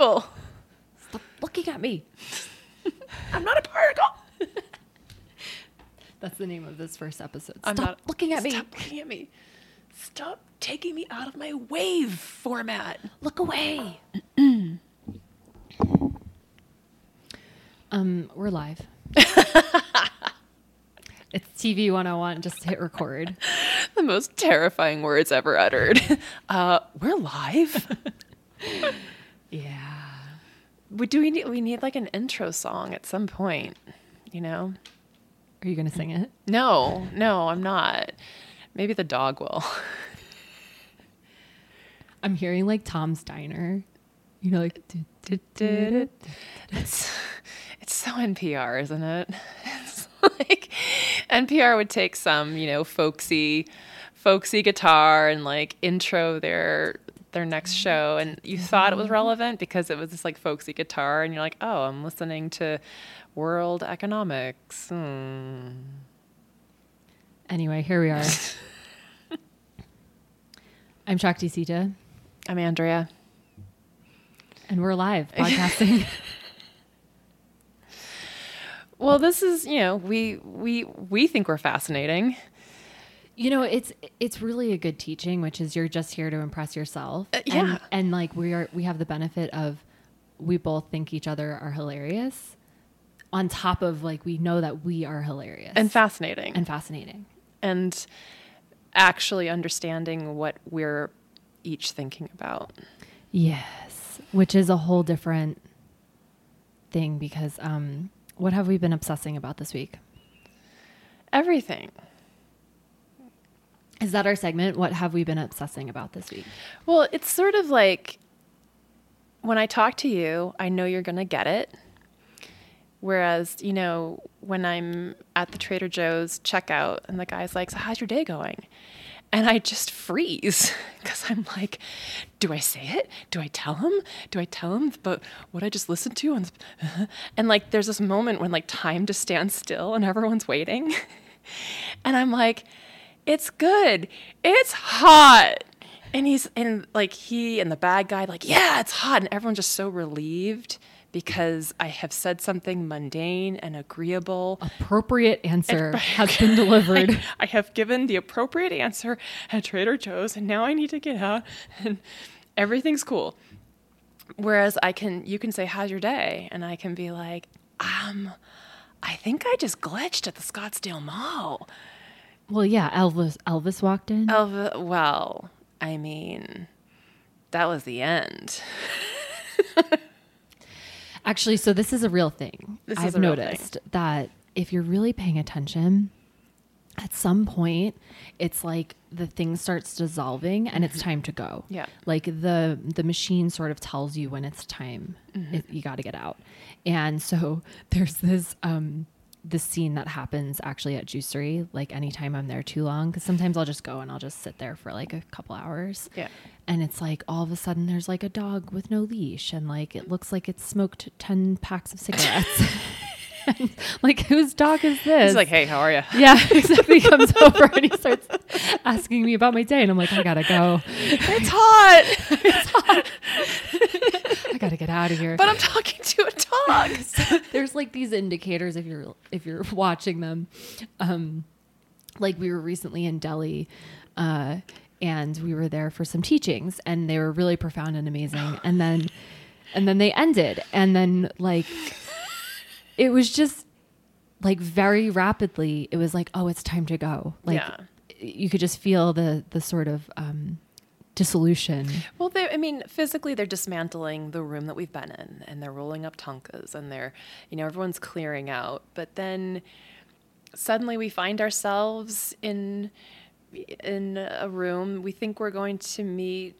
Oh, Stop looking at me. I'm not a particle. That's the name of this first episode. I'm Stop not looking at me. Stop looking at me. Stop taking me out of my wave format. Look away. um, we're live. it's TV 101. Just hit record. The most terrifying words ever uttered. Uh, we're live. Yeah. We do we need we need like an intro song at some point, you know? Are you gonna sing it? No, no, I'm not. Maybe the dog will. I'm hearing like Tom's Diner. You know, like. It's it's so NPR, isn't it? It's like NPR would take some, you know, folksy folksy guitar and like intro their their next show and you thought it was relevant because it was this like folksy guitar and you're like, "Oh, I'm listening to world economics." Hmm. Anyway, here we are. I'm Shakti Sita, I'm Andrea. and we're live podcasting. Well, this is, you know, we we we think we're fascinating. You know, it's it's really a good teaching, which is you're just here to impress yourself. Uh, yeah. And, and like we are we have the benefit of we both think each other are hilarious. On top of like we know that we are hilarious and fascinating. and fascinating. and actually understanding what we're each thinking about. Yes. Which is a whole different thing because um what have we been obsessing about this week? Everything. Is that our segment? What have we been obsessing about this week? Well, it's sort of like when I talk to you, I know you're going to get it. Whereas, you know, when I'm at the Trader Joe's checkout and the guy's like, So, how's your day going? And I just freeze because I'm like, Do I say it? Do I tell him? Do I tell him about what I just listened to? And, and like, there's this moment when like time just stands still and everyone's waiting. and I'm like, It's good. It's hot. And he's and like he and the bad guy like yeah it's hot. And everyone's just so relieved because i have said something mundane and agreeable. Appropriate answer has been delivered. I, I have given the appropriate answer at trader joe's and now i need to get out and everything's cool. Whereas i can you can say how's your day? And i can be like um i think i just glitched at the scottsdale mall Well, yeah, Elvis Elvis walked in. Elvis. well i mean that was the end Actually, so this is a real thing. This is I've real thing. noticed that if you're really paying attention, at some point, it's like the thing starts dissolving and it's time to go. Yeah. Like the the machine sort of tells you when it's time. It, you got to get out. And so there's this um this scene that happens actually at Juicery, like anytime I'm there too long, because sometimes I'll just go and I'll just sit there for like a couple hours. Yeah. And it's like all of a sudden there's like a dog with no leash and like it looks like it's smoked 10 packs of cigarettes. And, like, whose dog is this? He's like, hey, how are you? yeah, exactly. He comes over and he starts asking me about my day. And I'm like, I gotta go. It's hot, I gotta get out of here. but I'm talking to a dog. there's like these indicators if you're if you're watching them um like we were recently in delhi uh and we were there for some teachings and they were really profound and amazing and then and then they ended and then like it was just like very rapidly it was like oh it's time to go like Yeah. you could just feel the the sort of um dissolution Well, they, I mean, physically, they're dismantling the room that we've been in, and they're rolling up thangkas, and they're, you know, everyone's clearing out. But then suddenly, we find ourselves in in a room. We think we're going to meet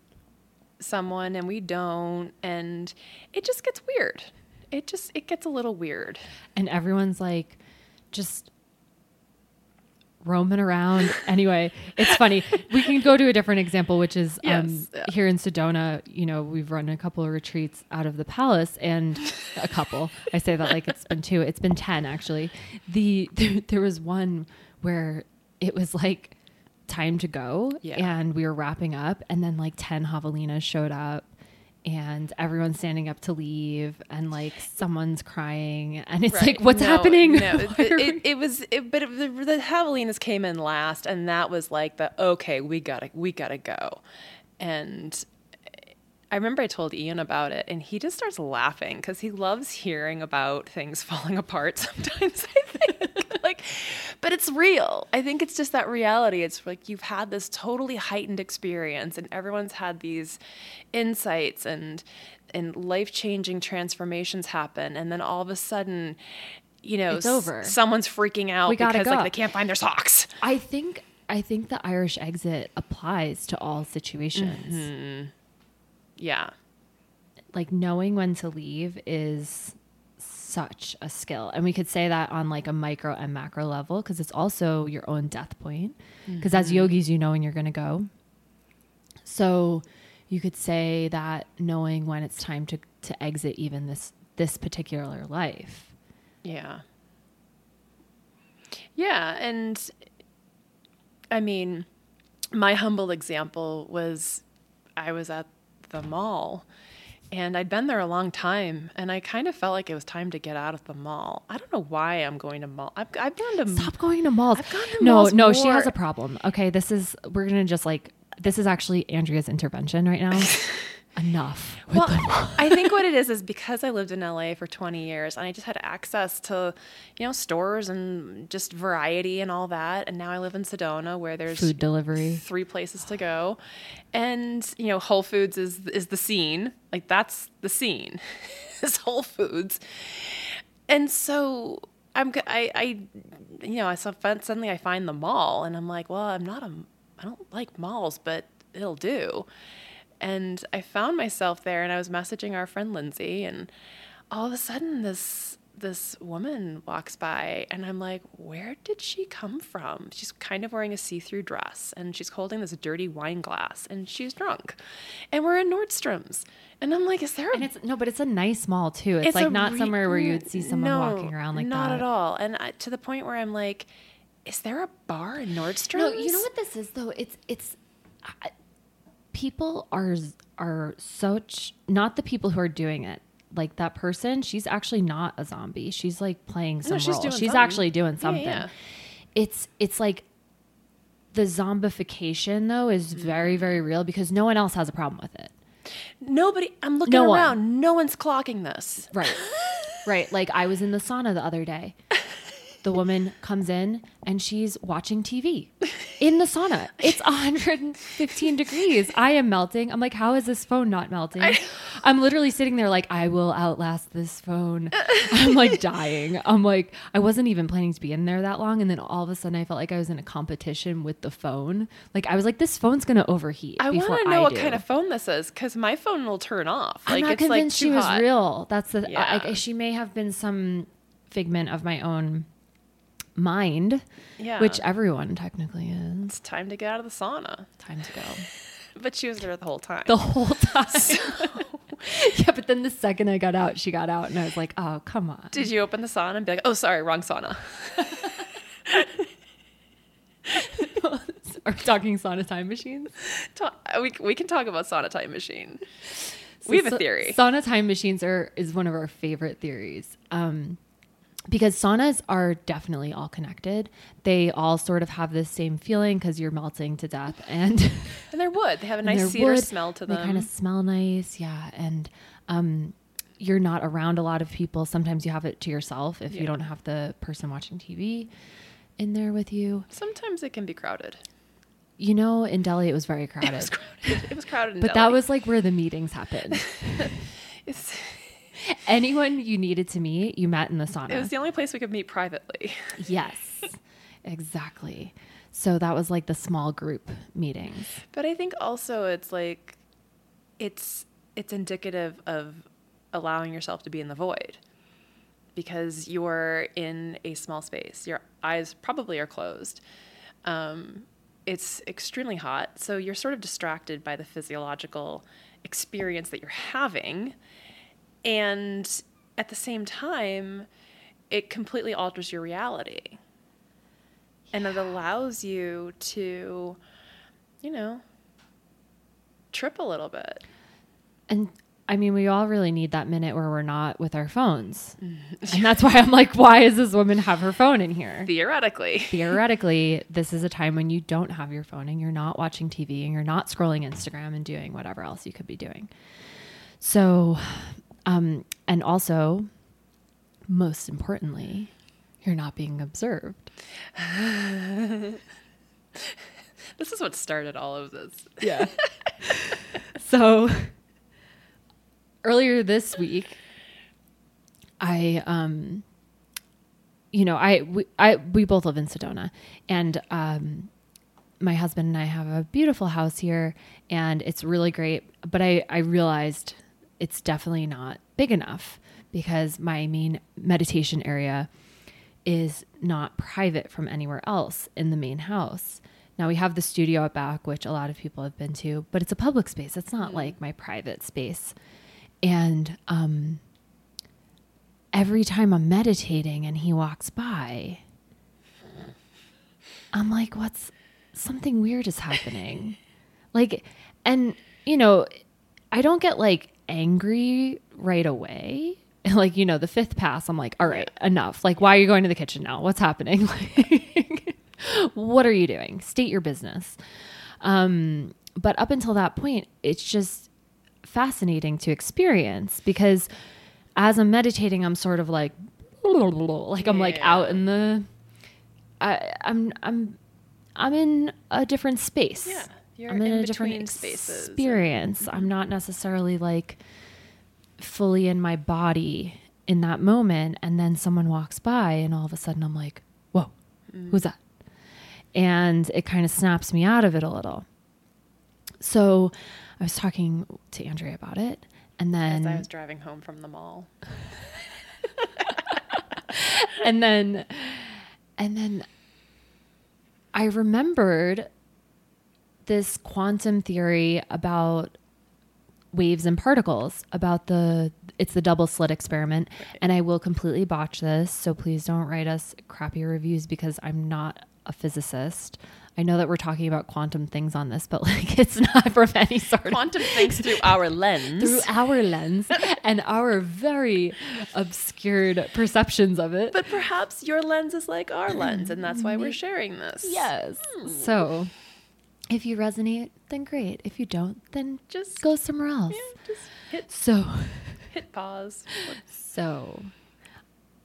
someone, and we don't, and it just gets weird. It just it gets a little weird. and everyone's like just roaming around. Anyway it's funny. We can go to a different example which is um, yeah. here in sedona you know we've run a couple of retreats out of the palace and a couple. I say that like it's been two. It's been 10 actually. The there, there was one where it was like time to go Yeah. and we were wrapping up and then like 10 javelinas showed up and everyone's standing up to leave and like someone's crying and it's Right. like what's No, happening? No, it, it, it was, it, but it, the, the javelinas came in last, and that was like the okay, we gotta, we gotta go, and I remember I told Ian about it, and he just starts laughing because he loves hearing about things falling apart. Sometimes I think, like, but it's real. I think it's just that reality. It's like you've had this totally heightened experience, and everyone's had these insights and and life changing transformations happen, and then all of a sudden. You know, It's over. s- someone's freaking out because go. like they can't find their socks. I think I think the Irish exit applies to all situations. Mm-hmm. Yeah, Like knowing when to leave is such a skill. And we could say that on like a micro and macro level because it's also your own death point. Because as mm-hmm. yogis, you know when you're going to go. So you could say that knowing when it's time to, to exit even this this particular life. Yeah. Yeah, and I mean, my humble example was I was at the mall and I'd been there a long time and I kind of felt like it was time to get out of the mall. I don't know why I'm going to mall. I've, I've gone to Stop going to malls. I've gone to no, malls no, she has a problem. Okay, this is we're gonna just like this is actually Andrea's intervention right now. Enough. Well. I think what it is is because I lived in LA for 20 years and I just had access to, you know, stores and just variety and all that. And now I live in Sedona where there's food delivery. three places to go and you know whole foods is is the scene like that's the scene is whole foods and so i'm I, I you know i saw suddenly i find the mall and i'm like well i'm not a i don't like malls but it'll do and i found myself there and i was messaging our friend lindsay and all of a sudden this this woman walks by and i'm like where did she come from she's kind of wearing a see-through dress and she's holding this dirty wine glass and she's drunk and we're in nordstrom's and i'm like is there a And it's no, but it's a nice mall too. It's, it's like not re- somewhere where you would see someone no, walking around like not that. Not at all and I, to the point where i'm like is there a bar in nordstrom's No, you know what this is though. It's it's I- people are are such not the people who are doing it. Like that person, she's actually not a zombie. She's like playing some No, she's role. She's something. actually doing something. yeah. It's it's like the zombification though is very mm. very real because no one else has a problem with it. nobody i'm looking No one. around no one's clocking this Right. right. Like I was in the sauna the other day. The woman comes in and she's watching TV in the sauna. It's 115 degrees. I am melting. I'm like, how is this phone not melting? I'm literally sitting there like, I will outlast this phone. I'm like dying. I'm like, I wasn't even planning to be in there that long. And then all of a sudden I felt like I was in a competition with the phone. Like I was like, this phone's going to overheat. i want to know what kind of phone this is because my phone will turn off I'm like not it's like convinced too she was hot. real. That's the Yeah. I, I, she may have been some figment of my own mind, yeah which everyone technically is. it's time to get out of the sauna Time to go. but she was there the whole time The whole time. yeah, but then the second I got out, she got out, and I was like, "Oh, come on." did you open the sauna and be like oh sorry wrong sauna Are we talking sauna time machines? We, we can talk about sauna time machine we have a theory Sauna time machines are is one of our favorite theories. Um, because saunas are definitely all connected. They all sort of have this same feeling because you're melting to death, and and they're wood they have a nice cedar wood. smell to them. They kind of smell nice, yeah. And um, you're not around a lot of people. Sometimes you have it to yourself if Yeah. you don't have the person watching TV in there with you. sometimes it can be crowded You know, in Delhi it was very crowded. it was crowded it was crowded in but Delhi. that was like where the meetings happened. It's- Anyone you needed to meet, you met in the sauna. it was the only place we could meet privately yes, exactly. So that was like the small group meetings. But I think also it's like it's it's indicative of allowing yourself to be in the void because you're in a small space. Your eyes probably are closed. Um, it's extremely hot, so you're sort of distracted by the physiological experience that you're having, and at the same time, it completely alters your reality, and it allows you to, you know, trip a little bit. And I mean, we all really need that minute where we're not with our phones. and that's why I'm like, why does this woman have her phone in here? Theoretically. Theoretically, this is a time when you don't have your phone and you're not watching TV and you're not scrolling Instagram and doing whatever else you could be doing. So, um, and also, most importantly, you're not being observed. This is what started all of this. Yeah. so earlier this week, I um you know, I we I we both live in Sedona and um my husband and I have a beautiful house here and it's really great, but I I realized it's definitely not big enough because my main meditation area is not private from anywhere else in the main house. Now we have the studio at back, which a lot of people have been to, but it's a public space. It's not like my private space. And um, every time I'm meditating and he walks by, I'm like, what's something weird is happening? like, and you know, I don't get like angry right away. Like, you know, the fifth pass, I'm like, all right, enough. Like, why are you going to the kitchen now? What's happening? Like, what are you doing? State your business. Um, but up until that point, it's just fascinating to experience because as I'm meditating, I'm sort of like, like I'm like out in the, I, I'm, I'm, I'm in a different space. Yeah, you're I'm in, in a different between spaces and- experience. I'm mm-hmm. not necessarily like fully in my body in that moment. And then someone walks by, and all of a sudden I'm like, whoa, mm. who's that? And it kind of snaps me out of it a little. So I was talking to Andrea about it. And As then I was driving home from the mall. and then and then I remembered this quantum theory about waves and particles about the it's the double slit experiment and I will completely botch this so please don't write us crappy reviews because I'm not a physicist. I know that we're talking about quantum things on this but like it's not from any sort of Quantum thinks through our lens. through our lens and our very obscured perceptions of it. but perhaps your lens is like our lens, and that's why we're sharing this. Yes. Hmm. So if you resonate, then great. If you don't, then Just go somewhere else. Yeah, just hit So hit pause. so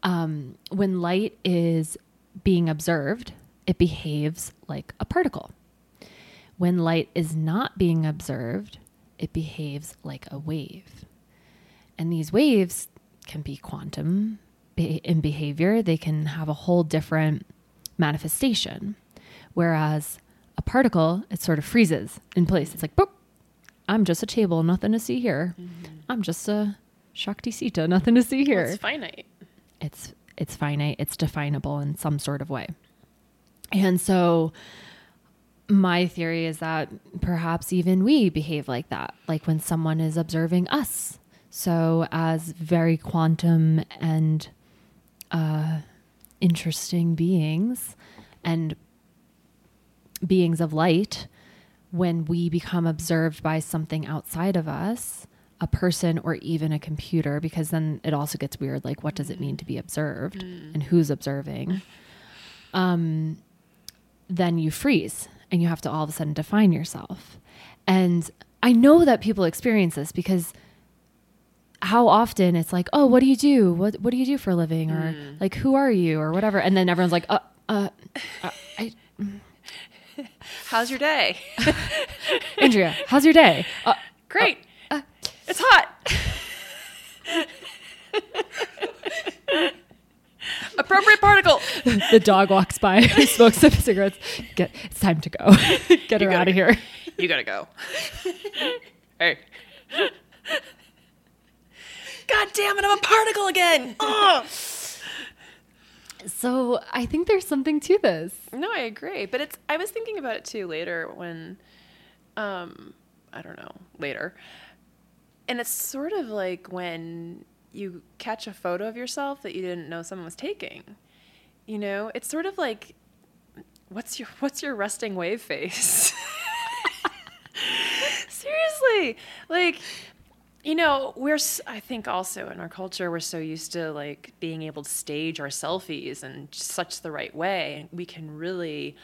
um, when light is being observed, it behaves like a particle. When light is not being observed, it behaves like a wave. And these waves can be quantum in behavior, they can have a whole different manifestation. Whereas a particle, it sort of freezes in place. It's like, boop, I'm just a table, nothing to see here. I'm just a Shakti Sita, nothing to see Well, here it's finite. it's it's finite it's definable in some sort of way and so my theory is that perhaps even we behave like that like when someone is observing us so as very quantum and uh, interesting beings and beings of light when we become observed by something outside of us a person or even a computer because then it also gets weird like what does it mean to be observed and who's observing? Um then you freeze and you have to all of a sudden define yourself. And i know that people experience this because how often it's like oh what do you do? What what do you do for a living? or like who are you? or whatever. And then everyone's like uh uh, uh I, How's your day? andrea how's your day uh, Great. it's hot. Appropriate particle. the dog walks by, smokes some cigarettes. Get, it's time to go. Get her out of here. You gotta go. hey. God damn it, I'm a particle again. Ugh. So I think there's something to this. No, I agree. But it's I was thinking about it too later when um I don't know, later. And it's sort of like when you catch a photo of yourself that you didn't know someone was taking. You know, it's sort of like what's your what's your resting wave face? Seriously. Like you know, we're, I think also in our culture, we're so used to like being able to stage our selfies in such the right way. We can really,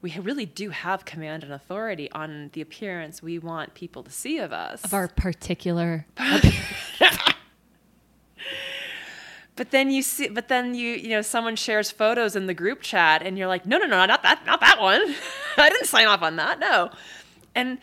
we really do have command and authority on the appearance we want people to see of us. Of our particular But then you see, but then you, you know, someone shares photos in the group chat, and you're like, no, no, no, not that, not that one. I didn't sign off on that, no. And,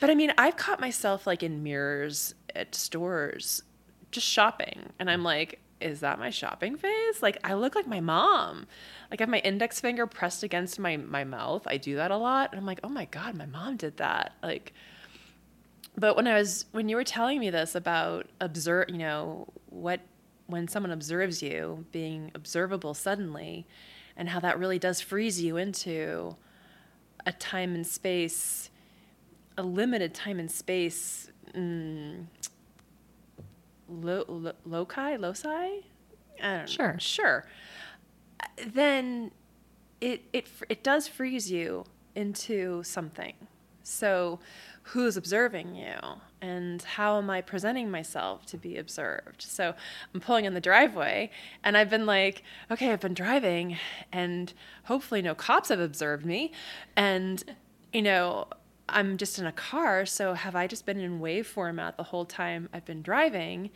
but I mean, I've caught myself like in mirrors at stores, just shopping, and I'm like, is that my shopping face? Like, I look like my mom. Like, I have my index finger pressed against my my mouth. I do that a lot, and I'm like, oh my god, my mom did that. Like, but when I was when you were telling me this about observe, you know, what when someone observes you being observable suddenly and how that really does freeze you into a time and space a limited time and space mm, lo, lo, loci loci I don't know. Sure. sure then it it it does freeze you into something. So, who's observing you, and how am I presenting myself to be observed? So, I'm pulling in the driveway, and I've been like, okay, I've been driving, and hopefully, no cops have observed me, and you know. I'm just in a car, so have I just been in wave format the whole time I've been driving?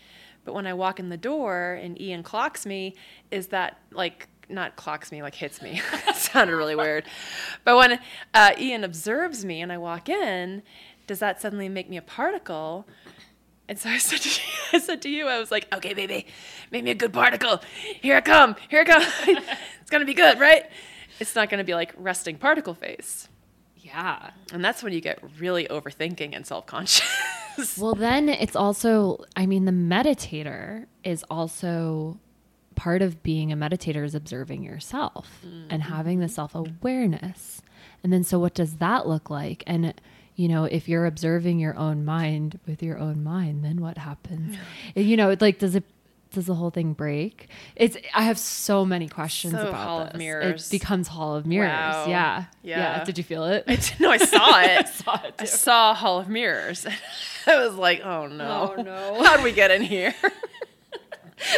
But when I walk in the door and Ian clocks me, is that like not clocks me, like hits me? sounded really weird. But when uh, Ian observes me and I walk in, does that suddenly make me a particle? And so I said, to you, I said to you, I was like, okay, baby, make me a good particle. Here I come. Here I come. it's gonna be good, right? It's not gonna be like resting particle face. Yeah. And that's when you get really overthinking and self conscious. Well, then it's also, I mean, the meditator is also part of being a meditator is observing yourself and mm-hmm. having the self awareness. And then, so what does that look like? And, you know, if you're observing your own mind with your own mind, then what happens? You know, like, does it, does the whole thing break? It's, I have so many questions So about Hall of this. Mirrors. It becomes Hall of Mirrors. Wow. Yeah. Yeah. Did you feel it? I did- no, I saw it. I saw it I saw Hall of Mirrors. I was like, oh no. Oh, no. How'd we get in here?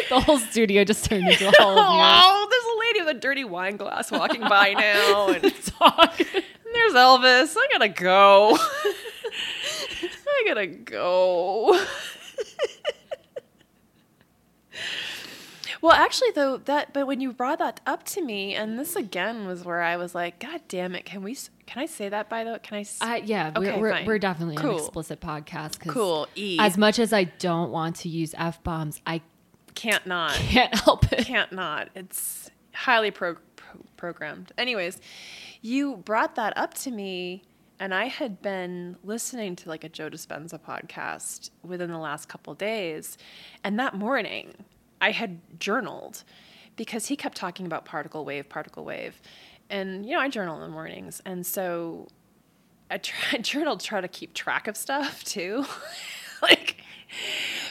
the whole studio just turned into a Hall of Mirrors. oh, there's a lady with a dirty wine glass walking by now. And, and there's Elvis. I gotta go. I gotta go. Well, actually, though that, but when you brought that up to me, and this again was where I was like, "God damn it! Can we? Can I say that by the? way, Can I? s- Uh, yeah, Okay, we're, we're, definitely an explicit podcast. Cool. E. As much as I don't want to use f bombs, I can't not. can't help it. can't not. It's highly pro- pro- programmed. Anyways, you brought that up to me, and I had been listening to like a Joe Dispenza podcast within the last couple days, and that morning I had journaled because he kept talking about particle wave, particle wave, and you know I journal in the mornings, and so I try, journal to try to keep track of stuff too. like,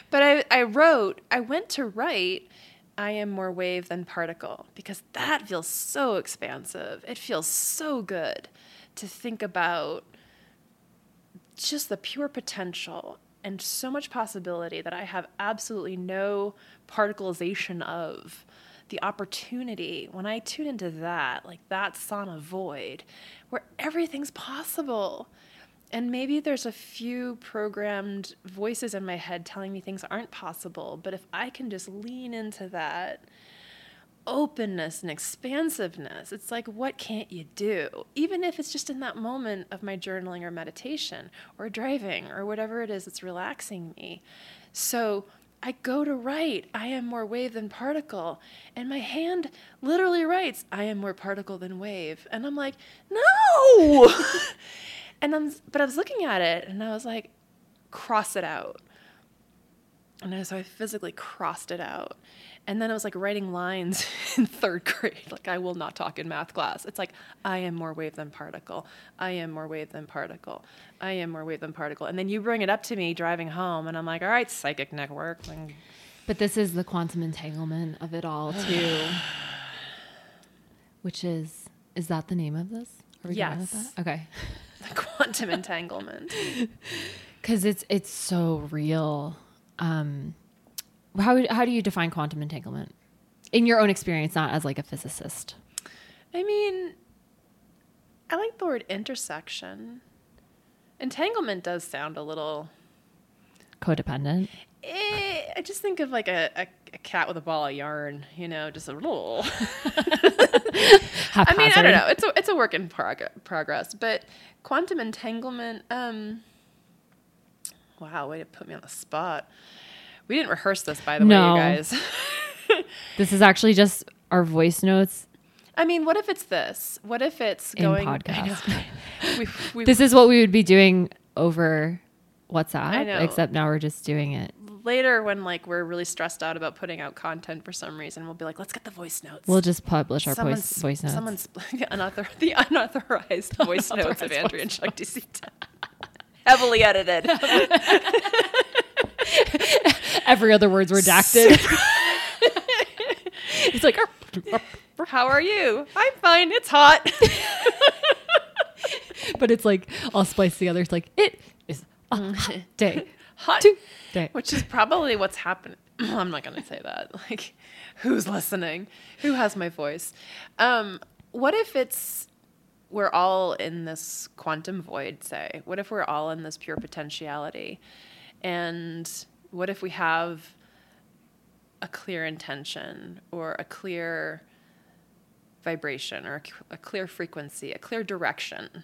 but I, I wrote, I went to write, I am more wave than particle because that feels so expansive. It feels so good to think about just the pure potential and so much possibility that I have absolutely no particleization of the opportunity when I tune into that, like that sauna void, where everything's possible. And maybe there's a few programmed voices in my head telling me things aren't possible, but if I can just lean into that openness and expansiveness, it's like, what can't you do? Even if it's just in that moment of my journaling or meditation or driving or whatever it is that's relaxing me. So I go to write, I am more wave than particle. And my hand literally writes, I am more particle than wave. And I'm like, no! and I'm, but I was looking at it and I was like, cross it out. And so I physically crossed it out. And then I was like writing lines in third grade. Like, I will not talk in math class. It's like, I am more wave than particle. I am more wave than particle. I am more wave than particle. And then you bring it up to me driving home, and I'm like, all right, psychic network. But this is the quantum entanglement of it all too, which is is that the name of this? Are we Yes. that? Okay. the quantum entanglement. Because it's it's so real. um, how how do you define quantum entanglement in your own experience, not as like a physicist? I mean, I like the word intersection. Entanglement does sound a little. Codependent. Eh, I just think of like a, a, a cat with a ball of yarn, you know, just a little. I mean, I don't know. It's a it's a work in prog- progress, but quantum entanglement. Um, wow, way to put me on the spot. We didn't rehearse this, by the No. way, you guys. This is actually just our voice notes I mean, what if it's this? What if it's in going? podcast. We, we, this is what we would be doing over WhatsApp, I know. except now we're just doing it. later when like we're really stressed out about putting out content for some reason, we'll be like, let's get the voice notes. We'll just publish our voice, Someone's- voice notes. Someone's the, unauthor, the unauthorized voice notes of Andrea and Shakti Sita. Heavily edited. Every other word's redacted. it's like, How are you? I'm fine. It's hot. but it's like all spliced together. It's like, it is a hot day. hot. Day. Which is probably what's happening. I'm not going to say that. Like, who's listening? Who has my voice? Um, what if it's we're all in this quantum void, say? What if we're all in this pure potentiality? And what if we have a clear intention or a clear vibration or a clear frequency, a clear direction?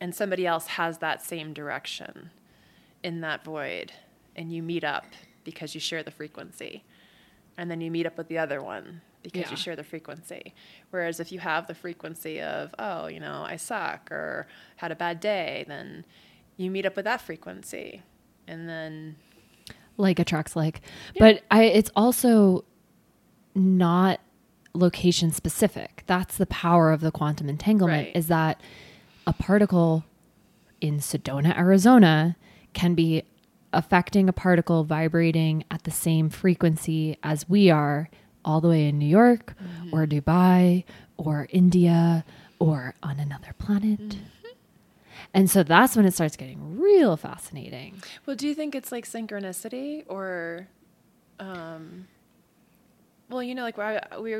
And somebody else has that same direction in that void and you meet up because you share the frequency and then you meet up with the other one because Yeah. you share the frequency whereas if you have the frequency of oh you know i suck or had a bad day then you meet up with that frequency and then like attracts like. But I it's also not location specific. That's the power of the quantum entanglement Right. is that a particle in Sedona, Arizona can be affecting a particle vibrating at the same frequency as we are all the way in New York or mm-hmm. Dubai or India or on another planet. Mm-hmm. And so that's when it starts getting real fascinating. well do you think it's like synchronicity or um well you know like I, we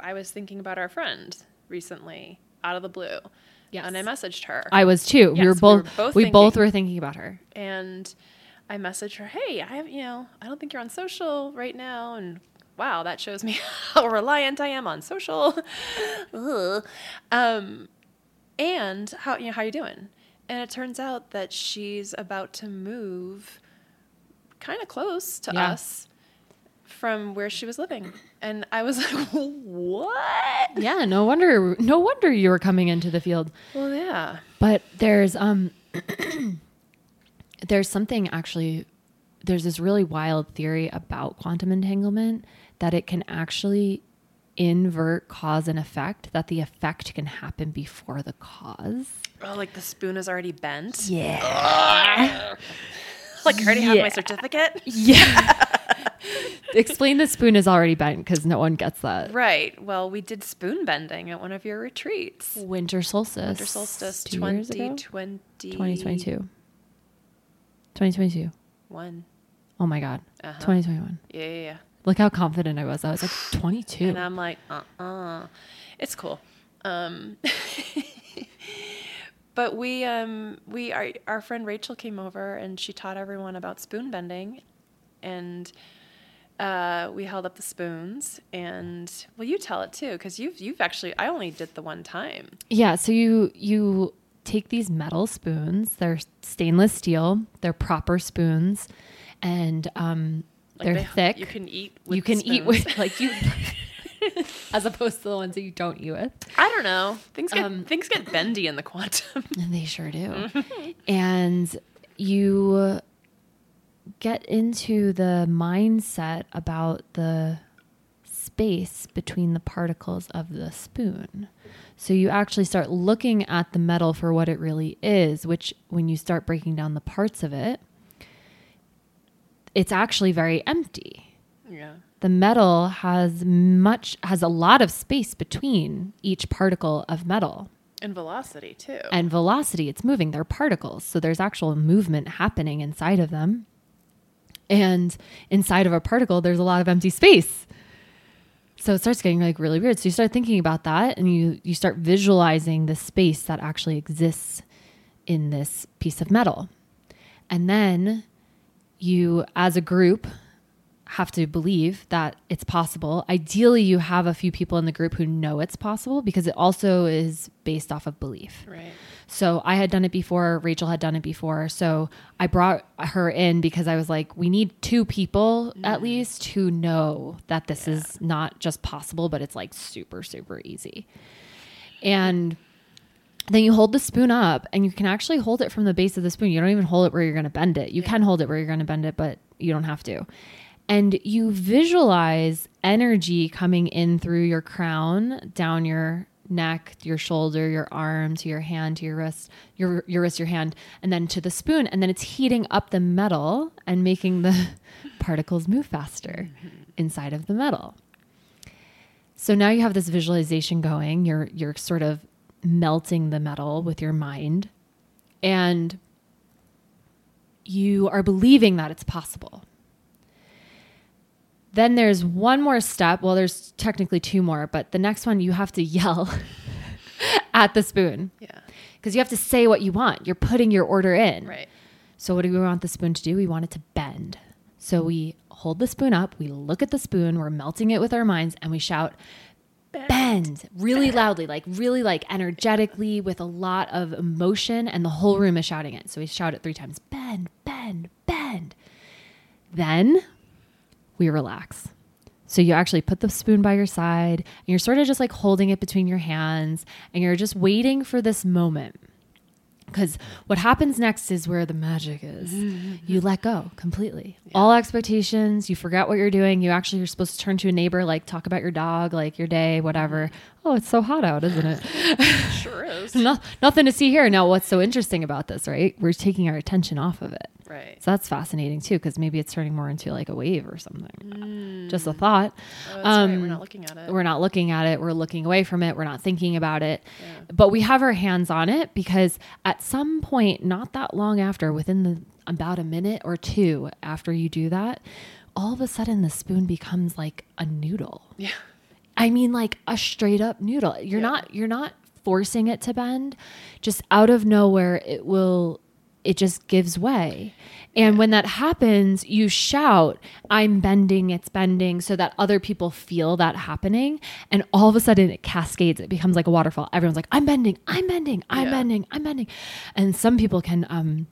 i was thinking about our friend recently out of the blue Yes. and i messaged her I was too. we Yes, were we both. were both we both thinking- were thinking about her. and I messaged her, "Hey, I have, you know, I don't think you're on social right now." And wow, that shows me how reliant I am on social. Um, and how you know how you doing? And it turns out that she's about to move, kind of close to Yeah. us from where she was living, and I was like, "What?" Yeah. No wonder. No wonder you were coming into the field. Well, yeah. But there's um, there's something actually. There's this really wild theory about quantum entanglement that it can actually invert cause and effect. That the effect can happen before the cause. Oh, like the spoon is already bent. Yeah. Like I already have my certificate. Yeah. Explain the spoon is already bent because no one gets that. Right. Well, we did spoon bending at one of your retreats. Winter solstice. Winter solstice two years ago? 2020. 2022. 2022. One. Oh my God. Uh-huh. 2021. Yeah, yeah, yeah. Look how confident I was. I was like 22. And I'm like, uh-uh. It's cool. Um, but we, um, we, our, our friend Rachel came over and she taught everyone about spoon bending. And uh, we held up the spoons. And, well, you tell it too, because you've, you've actually, I only did the one time. yeah. So you, you take these metal spoons, they're stainless steel, they're proper spoons, and um, Like they're they- thick. You can eat with you can the eat with, like you, as opposed to the ones that you don't eat with. I don't know. Things get Um, things get bendy in the quantum. And they sure do. and you get into the mindset about the space between the particles of the spoon. So you actually start looking at the metal for what it really is, which when you start breaking down the parts of it, it's actually very empty yeah. the metal has much has a lot of space between each particle of metal And velocity too. and velocity it's moving they're particles so there's actual movement happening inside of them And inside of a particle, there's a lot of empty space. So it starts getting like really weird. So you start thinking about that and you you start visualizing the space that actually exists in this piece of metal. And then you as a group have to believe that it's possible. Ideally, you have a few people in the group who know it's possible because it also is based off of belief. Right. So I had done it before, Rachel had done it before. So I brought her in because I was like, we need two people at mm. least who know that this is not just possible, but it's like super, super easy. And then you hold the spoon up and you can actually hold it from the base of the spoon. You don't even hold it where you're going to bend it. You can hold it where you're going to bend it, but you don't have to. And you visualize energy coming in through your crown, down your neck, your shoulder, your arm, to your hand, to your wrist, your your wrist, your hand, and then to the spoon, and then it's heating up the metal and making the particles move faster mm-hmm. inside of the metal. So now you have this visualization going. You're you're sort of melting the metal with your mind and you are believing that it's possible. Then there's one more step. Well, there's technically two more, but the next one you have to yell at the spoon Yeah. because you have to say what you want. You're putting your order in. Right. So, what do we want the spoon to do? We want it to bend. So, we hold the spoon up, we look at the spoon, we're melting it with our minds, and we shout, bend really loudly, like really like energetically with a lot of emotion, and the whole room is shouting it. So, we shout it three times bend, bend, bend. Then we relax. So you actually put the spoon by your side and you're sort of just like holding it between your hands and you're just waiting for this moment. Because what happens next is where the magic is. Mm-hmm. You let go completely. All expectations, you forget what you're doing. You actually are supposed to turn to a neighbor, like talk about your dog, like your day, whatever. Mm-hmm. Oh, it's so hot out, isn't it? Sure is. no, nothing to see here. Now, what's so interesting about this, right? We're taking our attention off of it. Right. So that's fascinating too, because maybe it's turning more into like a wave or something. Just a thought. Oh, that's right. We're Um, not looking at it. We're not looking at it. We're looking away from it. We're not thinking about it. But we have our hands on it because at some point, not that long after, within the about a minute or two after you do that, all of a sudden the spoon becomes like a noodle. Yeah. I mean like a straight up noodle. You're Yeah. not you're not forcing it to bend. Just out of nowhere it will it just gives way. And when that happens, you shout, I'm bending, it's bending, so that other people feel that happening. And all of a sudden it cascades. It becomes like a waterfall. Everyone's like, I'm bending, I'm bending, I'm Yeah. bending, I'm bending. And some people can um,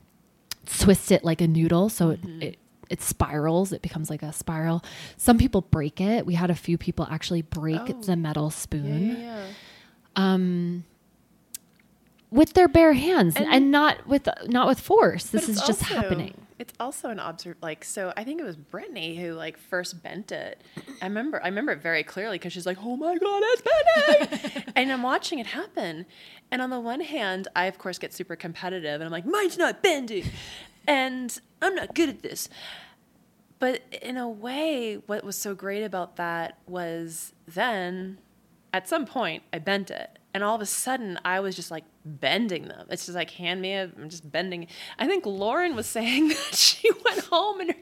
twist it like a noodle. So it, it, it spirals. It becomes like a spiral. Some people break it. We had a few people actually break Oh. the metal Yeah, spoon yeah, yeah. Um, with their bare hands and, And- not with not with force. This is just happening. It's also an observe like so I think it was Brittany who like first bent it. I remember I remember it very clearly because she's like, Oh my god, it's bending And I'm watching it happen. And on the one hand, I of course get super competitive and I'm like, Mine's not bending and I'm not good at this. But in a way, what was so great about that was then at some point I bent it. And all of a sudden I was just like bending them. It's just like hand me, a, I'm just bending. I think Lauren was saying that she went home and her,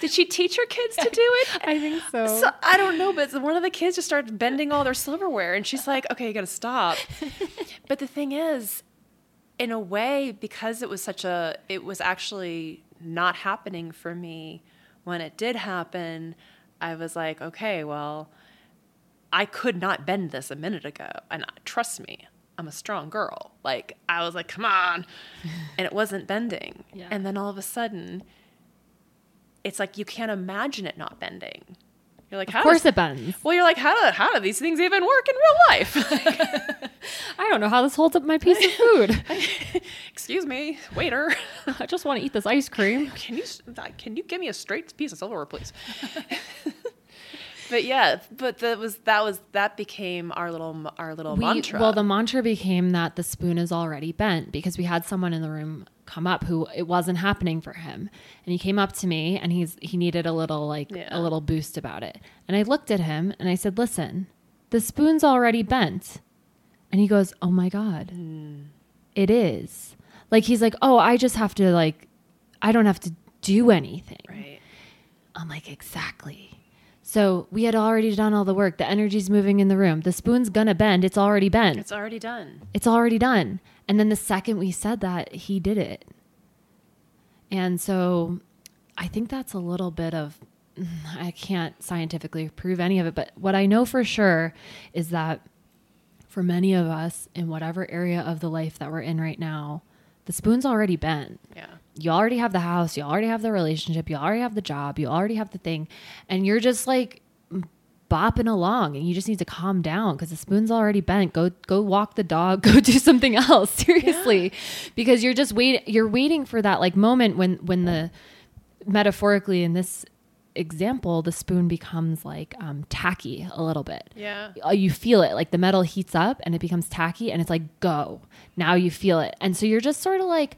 did she teach her kids to do it? I think so. So I don't know, but one of the kids just started bending all their silverware, and she's like, "Okay, you got to stop." but the thing is, in a way, because it was such a, it was actually not happening for me when it did happen. I was like, okay, well, I could not bend this a minute ago, and trust me, I'm a strong girl. Like I was like, come on, and it wasn't bending, Yeah. and then all of a sudden, it's like you can't imagine it not bending. You're like, how Of course does- it bends. well, you're like, how do how do these things even work in real life? I don't know how this holds up my piece of food. Excuse me, waiter. I just want to eat this ice cream. Can you can you give me a straight piece of silverware, please? But yeah, but that was that was that became our little our little We- mantra. Well, the mantra became that the spoon is already bent because we had someone in the room come up who it wasn't happening for him, and he came up to me and he's he needed a little like Yeah. a little boost about it, and I looked at him and I said, "Listen, the spoon's already bent," and he goes, "Oh my god, Hmm. it is." Like he's like, "Oh, I just have to like, I don't have to do anything." right. I'm like, exactly. So we had already done all the work. The energy's moving in the room. The spoon's gonna bend. It's already bent. It's already done. It's already done. And then the second we said that, he did it. And so I think that's a little bit of, I can't scientifically prove any of it, but what I know for sure is that for many of us in whatever area of the life that we're in right now, the spoon's already bent. Yeah. You already have the house, you already have the relationship, you already have the job, you already have the thing, and you're just like bopping along and you just need to calm down because the spoon's already bent. Go go walk the dog go do something else seriously. Yeah. because you're just wait you're waiting for that like moment when when the metaphorically in this example the spoon becomes like um, tacky a little bit. Yeah. Uh, you feel it like the metal heats up and it becomes tacky and it's like go. Now you feel it. And so you're just sort of like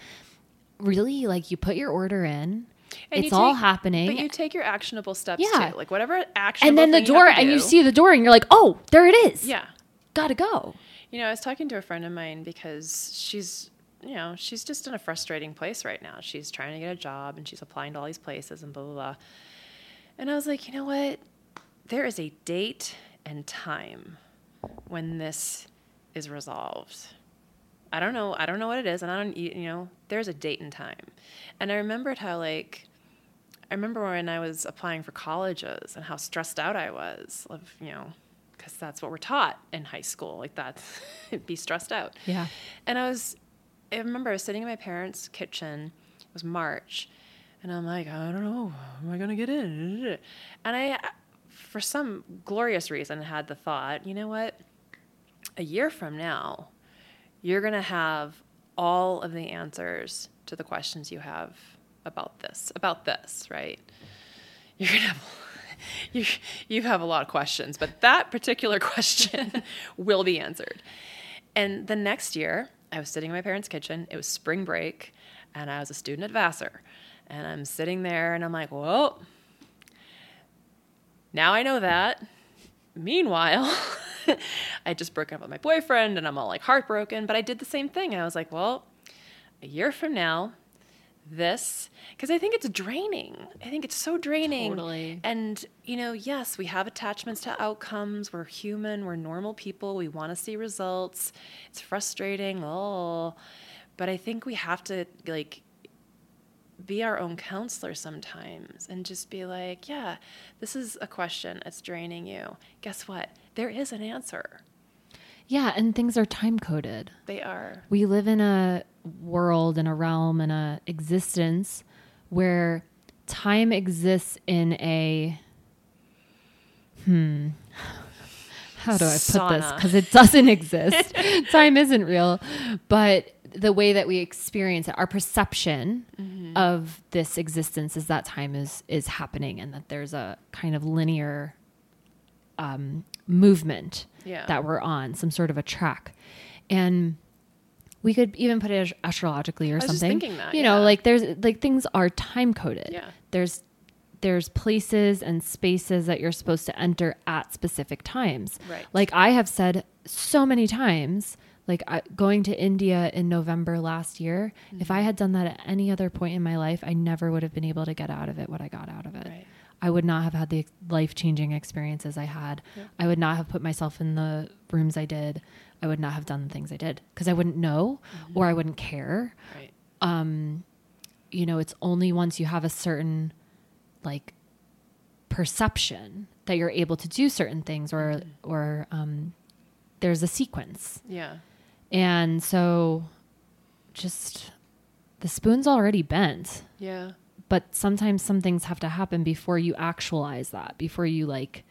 really like you put your order in and it's take, all happening. But you take your actionable steps yeah. too. Like whatever action. And then the door, and you see the door, and you're like, oh, there it is. Yeah. Gotta go. You know, I was talking to a friend of mine because she's, you know, she's just in a frustrating place right now. She's trying to get a job and she's applying to all these places and blah, blah, blah. And I was like, you know what? There is a date and time when this is resolved. I don't know. I don't know what it is, and I don't. You know, there's a date and time, and I remembered how like, I remember when I was applying for colleges and how stressed out I was of you know, because that's what we're taught in high school, like that, be stressed out. Yeah. And I was, I remember I was sitting in my parents' kitchen. It was March, and I'm like, I don't know, am I gonna get in? And I, for some glorious reason, had the thought, you know what? A year from now, you're going to have all of the answers to the questions you have about this, about this, right? You're to have you you have a lot of questions, but that particular question will be answered. And the next year, I was sitting in my parents' kitchen. It was spring break, and I was a student at Vassar. And I'm sitting there, and I'm like, "Well, now I know that." Meanwhile, I just broke up with my boyfriend and I'm all like heartbroken, but I did the same thing. I was like, well, a year from now, this because I think it's draining. I think it's so draining. Totally. And you know, yes, we have attachments to outcomes. We're human. We're normal people. We want to see results. It's frustrating. Oh, but I think we have to like be our own counselor sometimes and just be like, yeah, this is a question. It's draining you. Guess what? There is an answer. Yeah, and things are time coded. They are. We live in a world, in a realm, in a existence where time exists in a hmm how do I put Sauna. this? Because it doesn't exist. time isn't real. But the way that we experience it, our perception mm-hmm. of this existence is that time is is happening and that there's a kind of linear um, movement yeah. that we're on, some sort of a track. And we could even put it astrologically or something. That, you yeah. know, like there's like things are time coded. Yeah. There's there's places and spaces that you're supposed to enter at specific times. Right. Like I have said so many times, like I, going to India in November last year, mm-hmm. if I had done that at any other point in my life, I never would have been able to get out of it what I got out of it. Right. I would not have had the life changing experiences I had. Yeah. I would not have put myself in the rooms I did. I would not have done the things I did because I wouldn't know mm-hmm. or I wouldn't care. Right. Um, you know, it's only once you have a certain like perception that you're able to do certain things or mm-hmm. or um, there's a sequence. Yeah. And so just the spoon's already bent. Yeah. But sometimes some things have to happen before you actualize that, before you like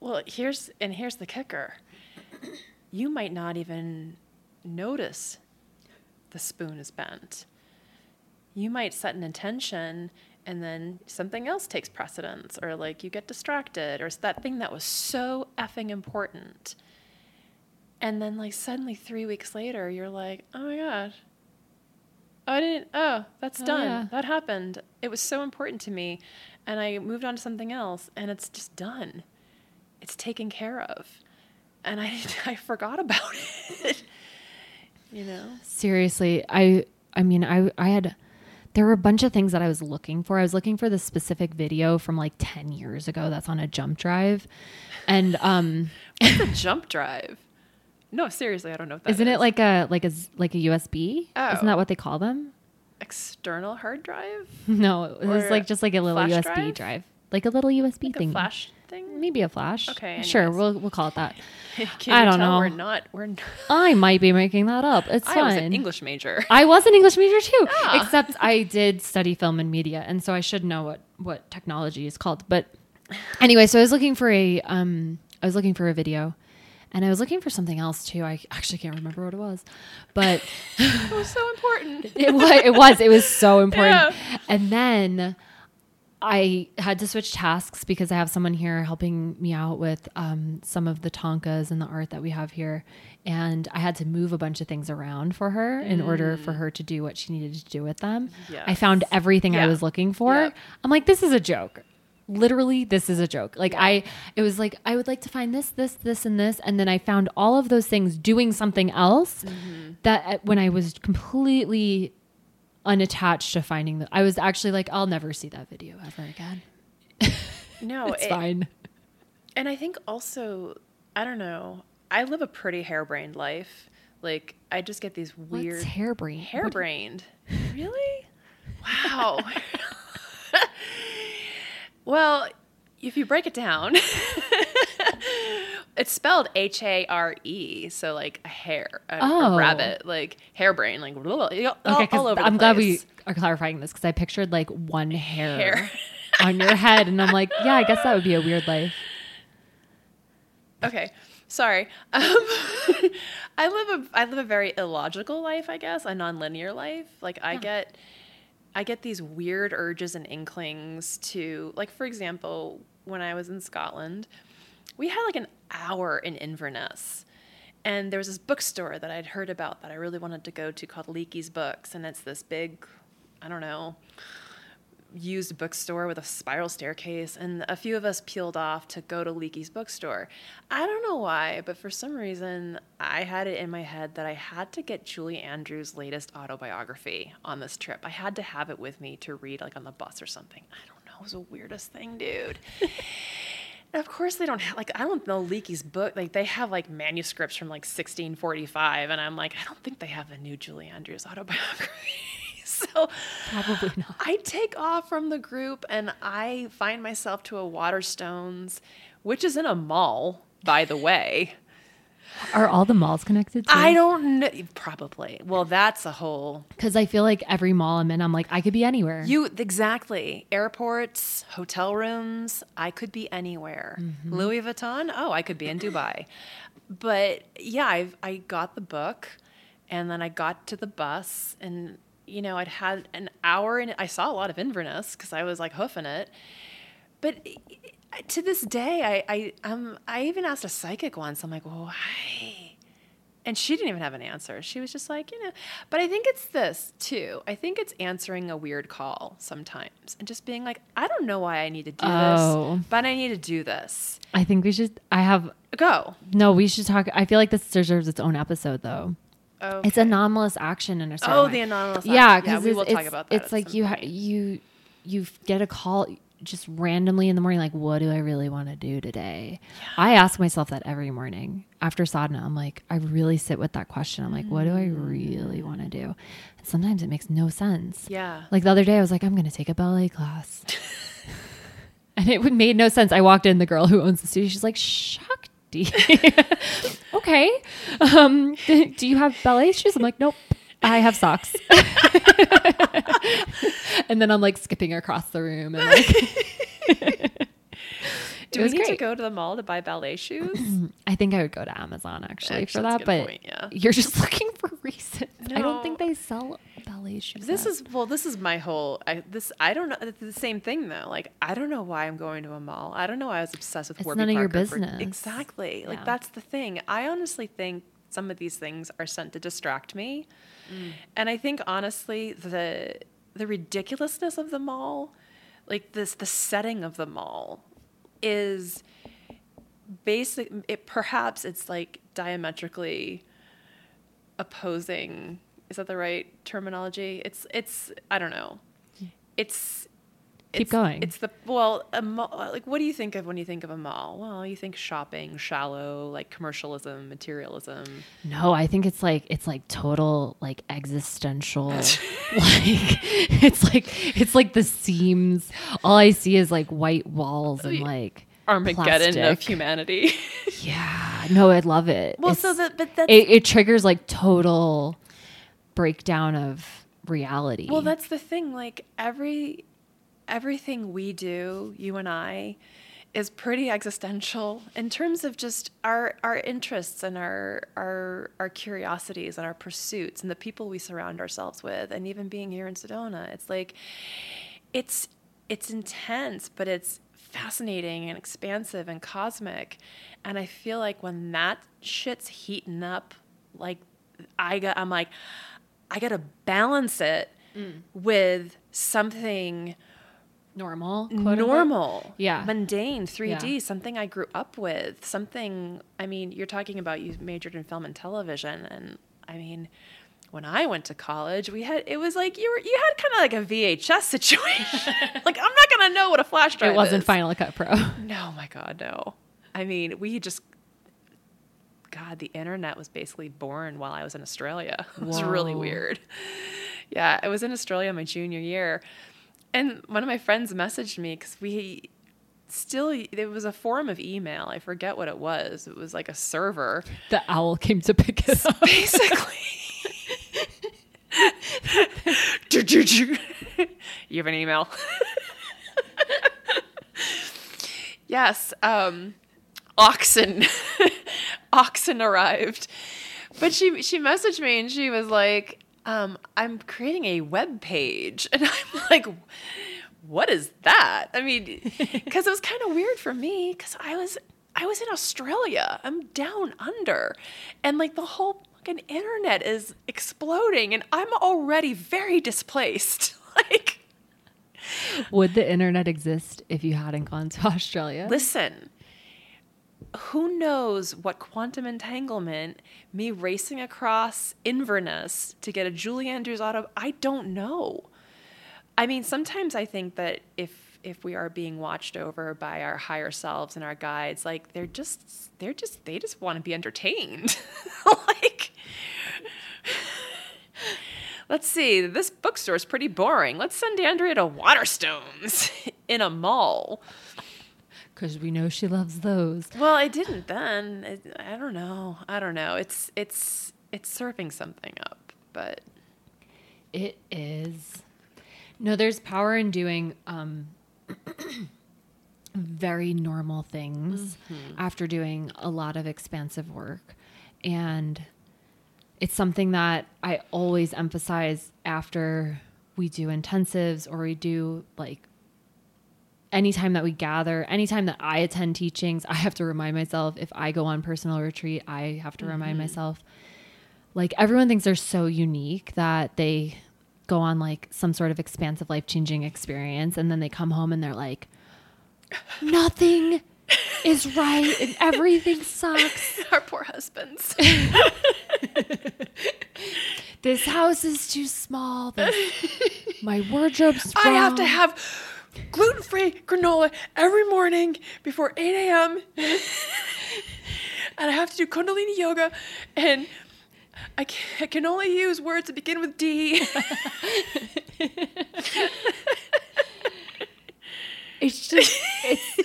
Well, here's and here's the kicker. You might not even notice the spoon is bent. You might set an intention and then something else takes precedence or like you get distracted or it's that thing that was so effing important and then like suddenly three weeks later, you're like, oh my gosh. Oh, I didn't, oh, that's oh, done. Yeah. That happened. It was so important to me. And I moved on to something else and it's just done. It's taken care of. And I, I forgot about it. you know? Seriously. I, I mean, I, I had there were a bunch of things that I was looking for. I was looking for the specific video from like 10 years ago that's on a jump drive. And um What's a jump drive? No, seriously, I don't know what that isn't is. it like a like a like a USB? Oh. Isn't that what they call them? external hard drive? No, it was Or like just like a little USB drive? drive? Like a little USB Like thing. a flash thing? Maybe a flash. Okay, Sure, we'll we'll call it that. Can I don't tell know. We're not. We're. Not, I might be making that up. It's I fine. was an English major. I was an English major too, Yeah. except I did study film and media, and so I should know what what technology is called. But anyway, so I was looking for a um, I was looking for a video, and I was looking for something else too. I actually can't remember what it was, but it was so important. it was it was it was so important. Yeah. And then I had to switch tasks because I have someone here helping me out with um, some of the thangkas and the art that we have here, and I had to move a bunch of things around for her in order for her to do what she needed to do with them. I found Yes. everything I was looking for. Yeah. I'm like, this is a joke. Literally, this is a joke. Like I, it was like I would like to find this, this, this, and this, and then I found all of those things doing something else. That uh, when I was completely unattached to finding the, I was actually like, I'll never see that video ever again. No, It's it- fine. And I think also, I don't know. I live a pretty harebrained life. Like I just get these weird What's harebrained? Harebrained. Really? Wow. well, if you break it down, it's spelled H A R E, so like a hare, a, a Oh. rabbit, like harebrained, like all, Okay, all over. I'm glad we are clarifying this because I pictured like one hair, Hair. on your head, and I'm like, yeah, I guess that would be a weird life. Okay, sorry. Um, I live a I live a very illogical life, I guess, a nonlinear life. Like I get I get these weird urges and inklings to like for example, when I was in Scotland, we had like an hour in Inverness. And there was this bookstore that I'd heard about that I really wanted to go to called Leakey's Books and it's this big I don't know, used bookstore with a spiral staircase, and a few of us peeled off to go to Leakey's bookstore. I don't know why, but for some reason, I had it in my head that I had to get Julie Andrews' latest autobiography on this trip. I had to have it with me to read, like on the bus or something. I don't know. It was the weirdest thing, dude. And of course, they don't have like I don't know Leakey's book. Like they have like manuscripts from like 1645, and I'm like I don't think they have a new Julie Andrews autobiography. so Probably not. I take off from the group and I find myself to a Waterstones, which is in a mall, by the way. Are all the malls connected? Too? I don't know. Probably. Well, that's a whole. because I feel like every mall I'm in, I'm like, I could be anywhere. You exactly. Airports, hotel rooms. I could be anywhere. Mm-hmm. Louis Vuitton. Oh, I could be in Dubai. But yeah, I've I got the book, and then I got to the bus, and you know I'd had an hour, and I saw a lot of Inverness because I was like hoofing it. But to this day, I I um I even asked a psychic once. I'm like, why? And she didn't even have an answer. She was just like, you know. But I think it's this too. I think it's answering a weird call sometimes and just being like, I don't know why I need to do Oh. this, but I need to do this. I think we should. I have Go. no. We should talk. I feel like this deserves its own episode though. Oh, It's anomalous action in a certain Oh, way. the anomalous Yeah, because we it's, will talk about that. it's like you ha- you you get a call just randomly in the morning like what do i really want to do today? I ask myself that every morning after sadhana. I'm like i really sit with that question. I'm like what do i really mm. want to do? And sometimes it makes no sense. Yeah. like the other day i was like i'm gonna take a ballet class. And it would- made no sense. I walked in the girl who owns the studio she's like shakti okay. Um do you have ballet shoes? I'm like nope. I have socks. And then i'm like skipping across the room and like Do it we need to go to the mall to buy ballet shoes? I think I would go to Amazon actually, Actually, for that, but point, yeah. you're just looking for reasons. I don't think they sell ballet shoes. This is well. This is my whole. I, this I don't know. It's the same thing though. Like I don't know why I'm going to a mall. I don't know why I was obsessed with It's Warby none of your Parker for- business. exactly. Like Yeah. that's the thing. I honestly think some of these things are sent to distract me, Mm. and I think honestly the the ridiculousness of the mall, like this the setting of the mall, is basic. It perhaps it's like diametrically opposing Is that the right terminology? It's it's I don't know. Hmm. It's Keep it's, going. It's the well, a mall, like what do you think of when you think of a mall? Well, you think shopping, shallow, like commercialism, materialism. No, I think it's like it's like total like existential. like it's like it's like the seams. All I see is like white walls and oh, like Armageddon of humanity. Yeah, no, I love it. well, It's- so that but that's it, it triggers like total breakdown of reality. Well, that's the thing. Like every everything we do, you and I, is pretty existential in terms of just our our interests and our our our curiosities and our pursuits and the people we surround ourselves with, and even being here in Sedona. It's like it's it's intense, but it's fascinating and expansive and cosmic. And I feel like when that shit's heating up, like I got, I'm like, I got to balance it mm. with something normal. quote unquote. normal, Yeah. mundane, 3D, Yeah. something I grew up with, something. I mean, you're talking about you majored in film and television, and I mean, when I went to college, we had it was like you were you had kind of like a VHS situation. like I'm not gonna know what a flash drive It wasn't is. Final Cut Pro. No, my God, no. I mean, we just, God, the internet was basically born while I was in Australia. It was really weird. Yeah, I was in Australia my junior year. And one of my friends messaged me because we still, it was a form of email. I forget what it was. It was like a server. the owl came to pick it up. Basically. you have an email? yes. Um, oxen. oxen arrived. But she she messaged me and she was like, um, I'm creating a web page. And I'm like, what is that? I mean, because it was kind of weird for me because I was I was in Australia. I'm down under, and like the whole fucking internet is exploding, and I'm already very displaced. like, Would the internet exist if you hadn't gone to Australia? listen. Who knows what quantum entanglement, me racing across Inverness to get a Julie Andrews auto, I don't know. I mean, sometimes I think that if if we are being watched over by our higher selves and our guides, like they're just they're just they just want to be entertained. like Let's see, this bookstore is pretty boring. Let's send Andrea to Waterstones in a mall. Because we know she loves those. Well, I didn't then. It, I don't know. I don't know. It's it's it's serving something up, but It is. No, there's power in doing um, very normal things after doing a lot of expansive work. And it's something that I always emphasize after we do intensives or we do like anytime that we gather, anytime that I attend teachings, I have to remind myself if I go on personal retreat, I have to remind mm-hmm. myself. Like everyone thinks they're so unique that they go on like some sort of expansive life changing experience and then they come home and they're like nothing is right and everything sucks. Our poor husbands. this house is too small. This, my wardrobe's I have to have gluten free granola every morning before 8 a.m. and I have to do Kundalini yoga, and I can, I can only use words that begin with D. It's just it's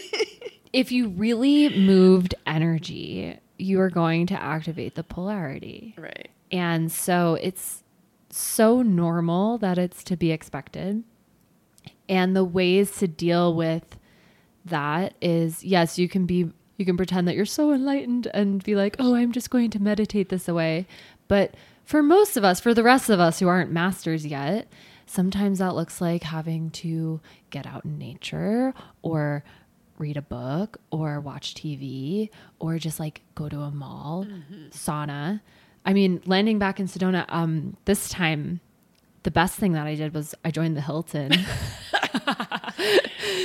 if you really moved energy, you are going to activate the polarity. right. And so it's so normal that it's to be expected. And the ways to deal with that is yes, you can be you can pretend that you're so enlightened and be like, "Oh, I'm just going to meditate this away." But for most of us, for the rest of us who aren't masters yet, sometimes that looks like having to get out in nature or read a book or watch TV or just like go to a mall, sauna. I mean, landing back in Sedona, um, this time, the best thing that I did was I joined the Hilton.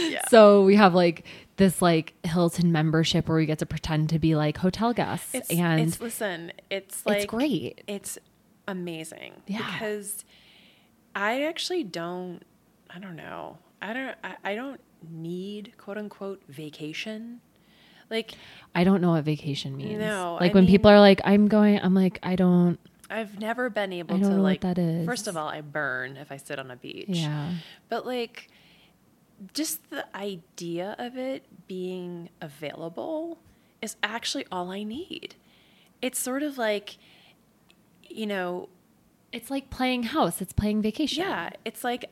yeah. So we have like this like Hilton membership where we get to pretend to be like hotel guests, It's, and it's listen, it's like it's great. It's amazing Yeah. because I actually don't. I don't know. I don't. I, I don't need quote unquote vacation. Like I don't know what vacation means. No, like I when people are like, "I'm going," I'm like, "I don't." I've never been able to like. that is. First of all, I burn if I sit on a beach. Yeah, But like, just the idea of it being available is actually all I need. It's sort of like, you know, it's like playing house. It's playing vacation. yeah, it's like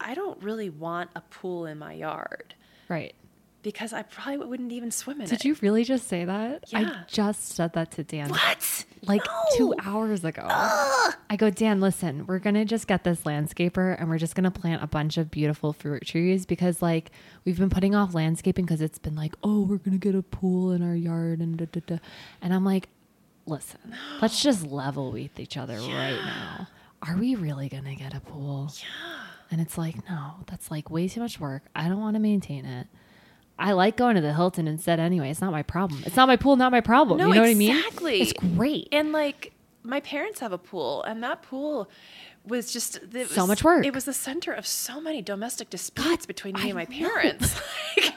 I don't really want a pool in my yard right. Because I probably wouldn't even swim in it. Did you really just say that? Yeah. I just said that to Dan. What? Like two hours ago. I go, Dan, listen, we're going to just get this landscaper and we're just going to plant a bunch of beautiful fruit trees because, like, we've been putting off landscaping because it's been like, oh, we're going to get a pool in our yard and da da da. And I'm like, listen, let's just level with each other right now. Are we really going to get a pool? Yeah. And it's like, no, that's like way too much work. I don't want to maintain it. I like going to the Hilton instead anyway. It's not my problem. It's not my pool, not my problem. No, you know what I mean? exactly. It's great. And like my parents have a pool, and that pool was just it So much work. It was the center of so many domestic disputes between me and my know. parents. like,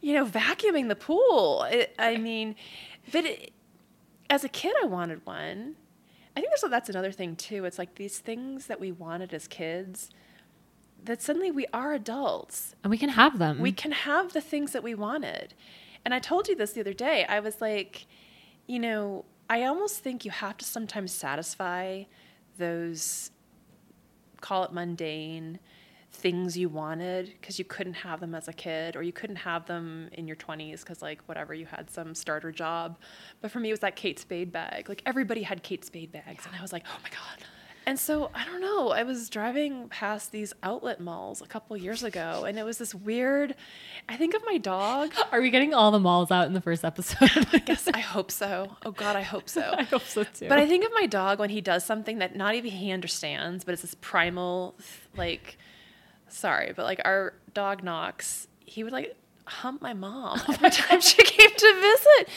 you know, vacuuming the pool. It, I mean, but it, as a kid, I wanted one. I think that's that's another thing too. It's like these things that we wanted as kids. That suddenly we are adults and we can have them. we can have the things that we wanted. And I told you this the other day. I was like, you know, I almost think you have to sometimes satisfy those, call it mundane, things you wanted because you couldn't have them as a kid or you couldn't have them in your 20s because like whatever you had some starter job but for me it was that kate spade bag like everybody had kate spade bags and i was like oh my god and so i don't know i was driving past these outlet malls a couple years ago and it was this weird i think of my dog Are we getting all the malls out in the first episode? i guess i hope so oh god i hope so I hope so too. but I think of my dog when he does something that not even he understands, but it's this primal, like, sorry, but like our dog Knox, he would like hump my mom every time she came to visit.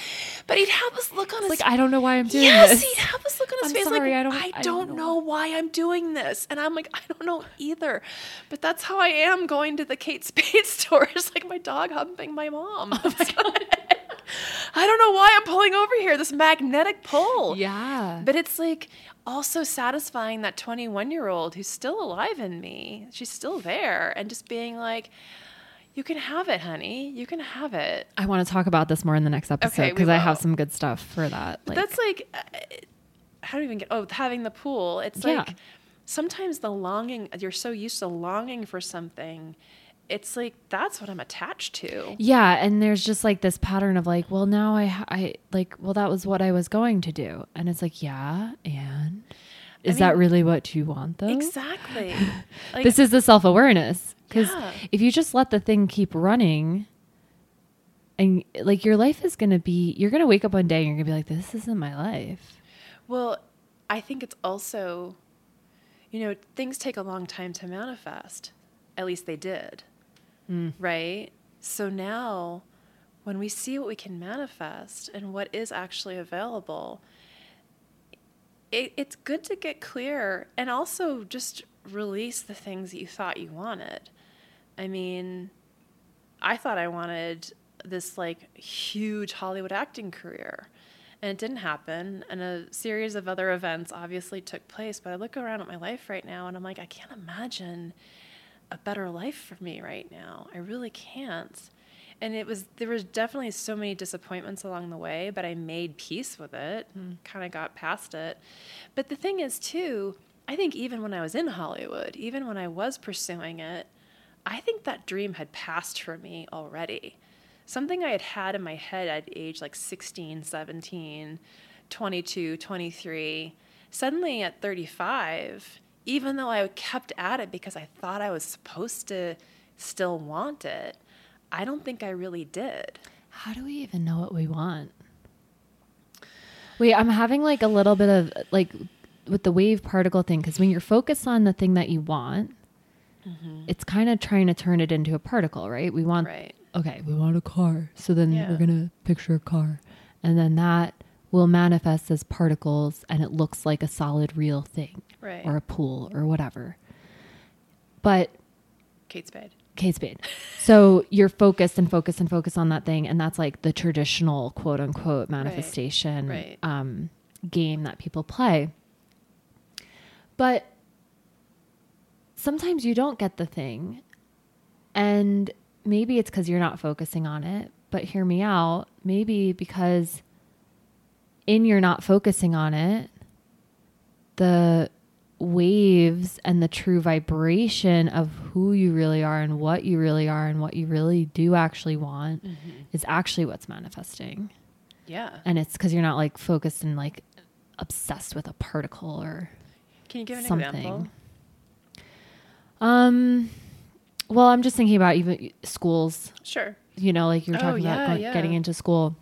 But he'd have this look on his like I don't know why I'm doing yes, this. he'd have this look on his I'm face sorry, like I don't- I I don't, don't know why I'm doing this, and I'm like I don't know either, but that's how I am going to the Kate Spade store. It's like my dog humping my mom. Oh my I don't know why I'm pulling over here. This magnetic pull. yeah. But it's like also satisfying that 21 year old who's still alive in me. She's still there, and just being like, "You can have it, honey. You can have it." I want to talk about this more in the next episode Okay, because I have some good stuff for that. Like, That's like, uh, how do you even get? Oh, having the pool. It's Yeah. like sometimes the longing. You're so used to longing for something. It's like that's what I'm attached to. yeah, and there's just like this pattern of like, well, now I, I like, well, that was what I was going to do, and it's like, yeah, and is that mean- really what you want though? Exactly. Like, this is the self awareness because Yeah. if you just let the thing keep running, and like your life is gonna be, you're gonna wake up one day and you're gonna be like, this isn't my life. Well, I think it's also, you know, things take a long time to manifest. At least they did. Mm. Right? So now, when we see what we can manifest and what is actually available, it, it's good to get clear and also just release the things that you thought you wanted. I mean, I thought I wanted this like huge Hollywood acting career. And it didn't happen. And a series of other events obviously took place. But I look around at my life right now and I'm like, I can't imagine a better life for me right now. I really can't. And it was, there was definitely so many disappointments along the way, but I made peace with it hmm. and kind of got past it. But the thing is, too, I think even when I was in Hollywood, even when I was pursuing it, I think that dream had passed for me already. Something I had had in my head at age like 16, 17, 22, 23. Suddenly at 35, even though I kept at it because I thought I was supposed to still want it, I don't think I really did. How do we even know what we want? Wait, I'm having like a little bit of like with the wave particle thing because when you're focused on the thing that you want, it's kind of trying to turn it into a particle, right? We want Right. okay, we want a car, so then Yeah. we're gonna picture a car, and then that will manifest as particles and it looks like a solid real thing Right. or a pool or whatever. But Kate Spade. Kate Spade. So you're focused and focused and focused on that thing, and that's like the traditional quote unquote manifestation right. Um, game that people play. But sometimes you don't get the thing, and maybe it's because you're not focusing on it. But hear me out. Maybe because in you're not focusing on it, the waves and the true vibration of who you really are and what you really are and what you really do actually want mm-hmm. is actually what's manifesting. Yeah. And it's because you're not like focused and like obsessed with a particle or Can you give an something. example? Um, well, I'm just thinking about even schools, Sure. you know, like you were Oh, talking yeah, about going, yeah. getting into school.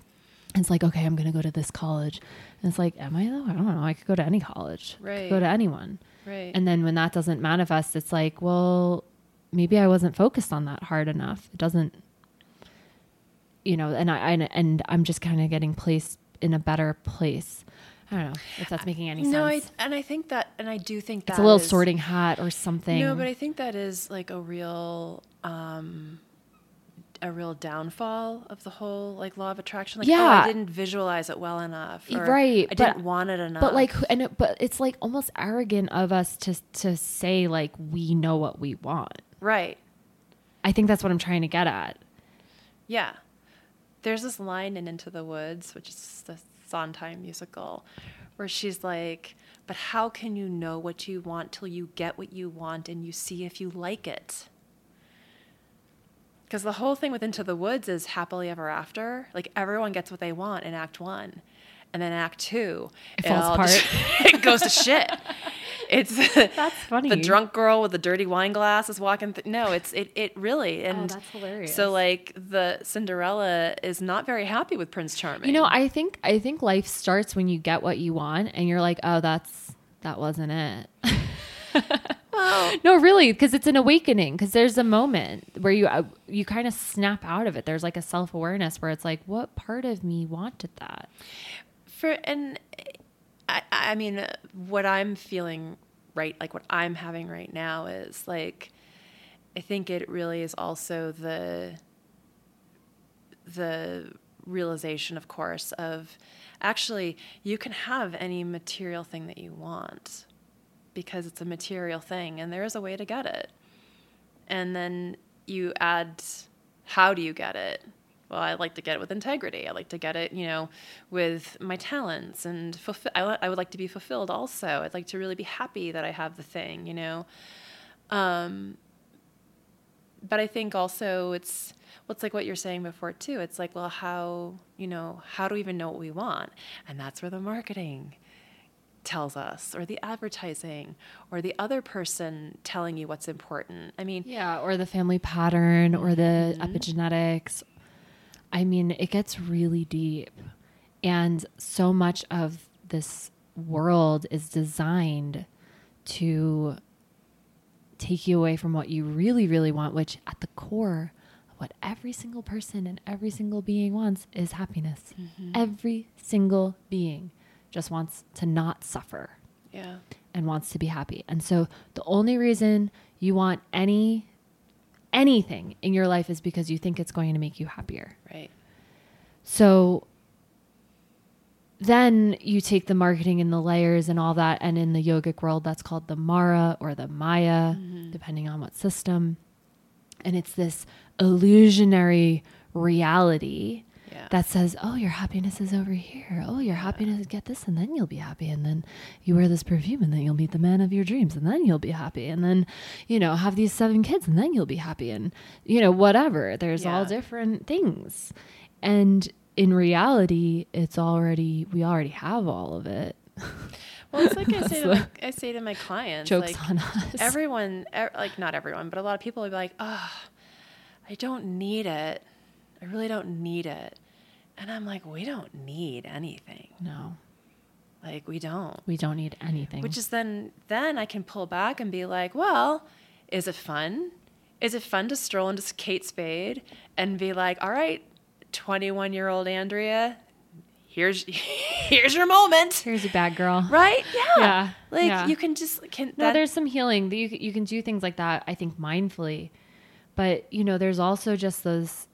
It's like, okay, I'm going to go to this college. And it's like, am I though? I don't know. I could go to any college. Right. go to anyone. Right. And then when that doesn't manifest, it's like, well, maybe I wasn't focused on that hard enough. It doesn't, you know, and I, I and I'm just kind of getting placed in a better place. I don't know if that's making any sense. no, I and I think that and I do think that it's a little is- sorting hat or something. No, but I think that is like a real um a real downfall of the whole like law of attraction. Like, oh, Yeah. I didn't visualize it well enough. or Right, I didn't want it enough. but like, and it, but it's like almost arrogant of us to to say like we know what we want. right. I think that's what I'm trying to get at. Yeah. There's this line in Into the Woods, which is the Sondheim musical, where she's like, But how can you know what you want till you get what you want and you see if you like it? Because the whole thing with Into the Woods is happily ever after. Like everyone gets what they want in Act One. And then Act Two, It falls apart. just- it goes to shit. It's That's funny. The drunk girl with the dirty wine glass is walking. Th- no, it's it. It really and Oh, that's hilarious. So like the Cinderella is not very happy with Prince Charming. You know, I think I think life starts when you get what you want, and you're like, oh, that's that wasn't it. well, No, really, because it's an awakening. Because there's a moment where you uh, you kind of snap out of it. There's like a self awareness where it's like, what part of me wanted that? for and I, I mean, what I'm feeling right, like what I'm having right now is like, I think it really is also the the realization, of course, of actually you can have any material thing that you want because it's a material thing and there is a way to get it. And then you add how do you get it? Well, I like to get it with integrity. I like to get it, you know, with my talents and fulfill. I, I would like to be fulfilled also. I'd like to really be happy that I have the thing, you know. Um, but I think also it's well, it's like what you're saying before too. It's like, well, how you know, how do we even know what we want? And that's where the marketing tells us, or the advertising, or the other person telling you what's important. I mean, Yeah, or the family pattern, or the epigenetics. I mean, it gets really deep, and so much of this world is designed to take you away from what you really, really want, which at the core what every single person and every single being wants is happiness. Mm-hmm. Every single being just wants to not suffer yeah, and wants to be happy. And so the only reason you want any anything in your life is because you think it's going to make you happier. right, So then you take the marketing and the layers and all that, and in the yogic world, that's called the Mara or the Maya, mm-hmm. depending on what system. And it's this illusionary reality yeah, that says, "Oh, your happiness is over here. Oh, your happiness get this, and then you'll be happy. And then you wear this perfume, and then you'll meet the man of your dreams, and then you'll be happy. And then, you know, have these seven kids, and then you'll be happy. And you know, whatever. There's all different things, and in reality, it's already we already have all of it. Well, it's like I say to my, I say to my clients, Jokes like, on us. everyone, er, like not everyone, but a lot of people will be like, "Oh, I don't need it. I really don't need it." And I'm like, "We don't need anything. no, Like we don't." we don't need anything. Which is then then I can pull back and be like, "Well, is it fun? Is it fun to stroll into Kate Spade and be like, "All right, 21-year-old Andrea, here's here's your moment. Here's your bad girl. Right? Yeah. Yeah, Like yeah. you can just can No, that, there's some healing. that You you can do things like that. I think mindfully, but you know, there's also just those.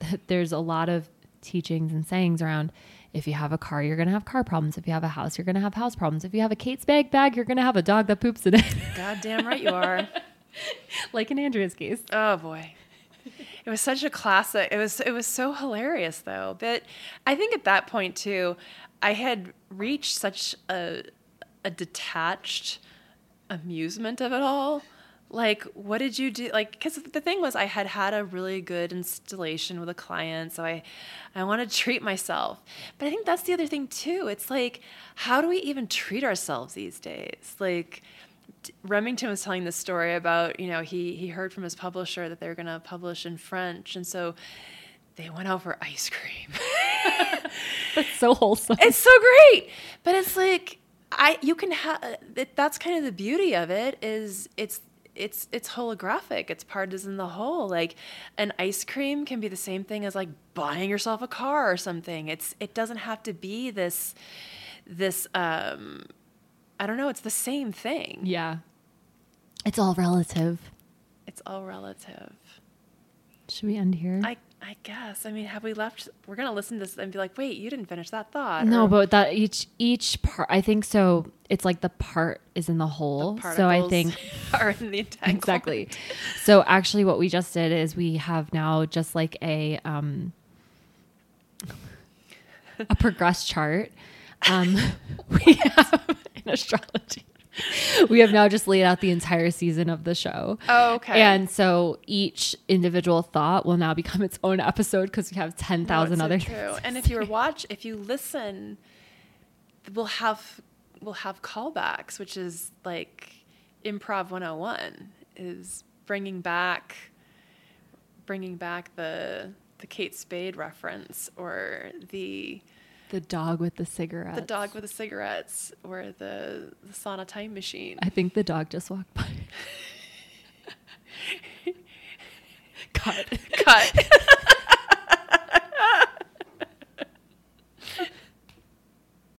There's a lot of teachings and sayings around. If you have a car, you're gonna have car problems. If you have a house, you're gonna have house problems. If you have a Kate Spade bag, you're gonna have a dog that poops in it, goddamn right you are. like in Andrea's case. Oh boy. It was such a classic. It was it was so hilarious though. But I think at that point too, I had reached such a a detached amusement of it all. Like, what did you do? Like, because the thing was, I had had a really good installation with a client, so I, I want to treat myself. But I think that's the other thing too. It's like, how do we even treat ourselves these days? Like, Remington was telling this story about, you know, he he heard from his publisher that they were going to publish in French, and so they went out for ice cream. That's so wholesome. it's so great, but it's like I you can have uh, that's kind of the beauty of it is it's it's it's holographic. It's part is in the whole. Like an ice cream can be the same thing as like buying yourself a car or something. It's it doesn't have to be this this um I don't know, it's the same thing. yeah, it's all relative. It's all relative. Should we end here? I I guess. I mean, have we left? We're gonna listen to this and be like, wait, you didn't finish that thought. No, or but that each each part, I think so. It's like the part is in the whole. so I think are in the exactly. So actually, what we just did is we have now just like a um a progress chart. Um, we have in astrology. We have now just laid out the entire season of the show. Oh, okay. And so each individual thought will now become its own episode because we have 10,000 No, thousand it's so other. true. And if you watch, if you listen, we'll have we'll have callbacks, which is like improv 101 is bringing back bringing back the the Kate Spade reference or the The dog with the cigarettes. the dog with the cigarettes or the the sauna time machine. I think the dog just walked by. Cut. Cut.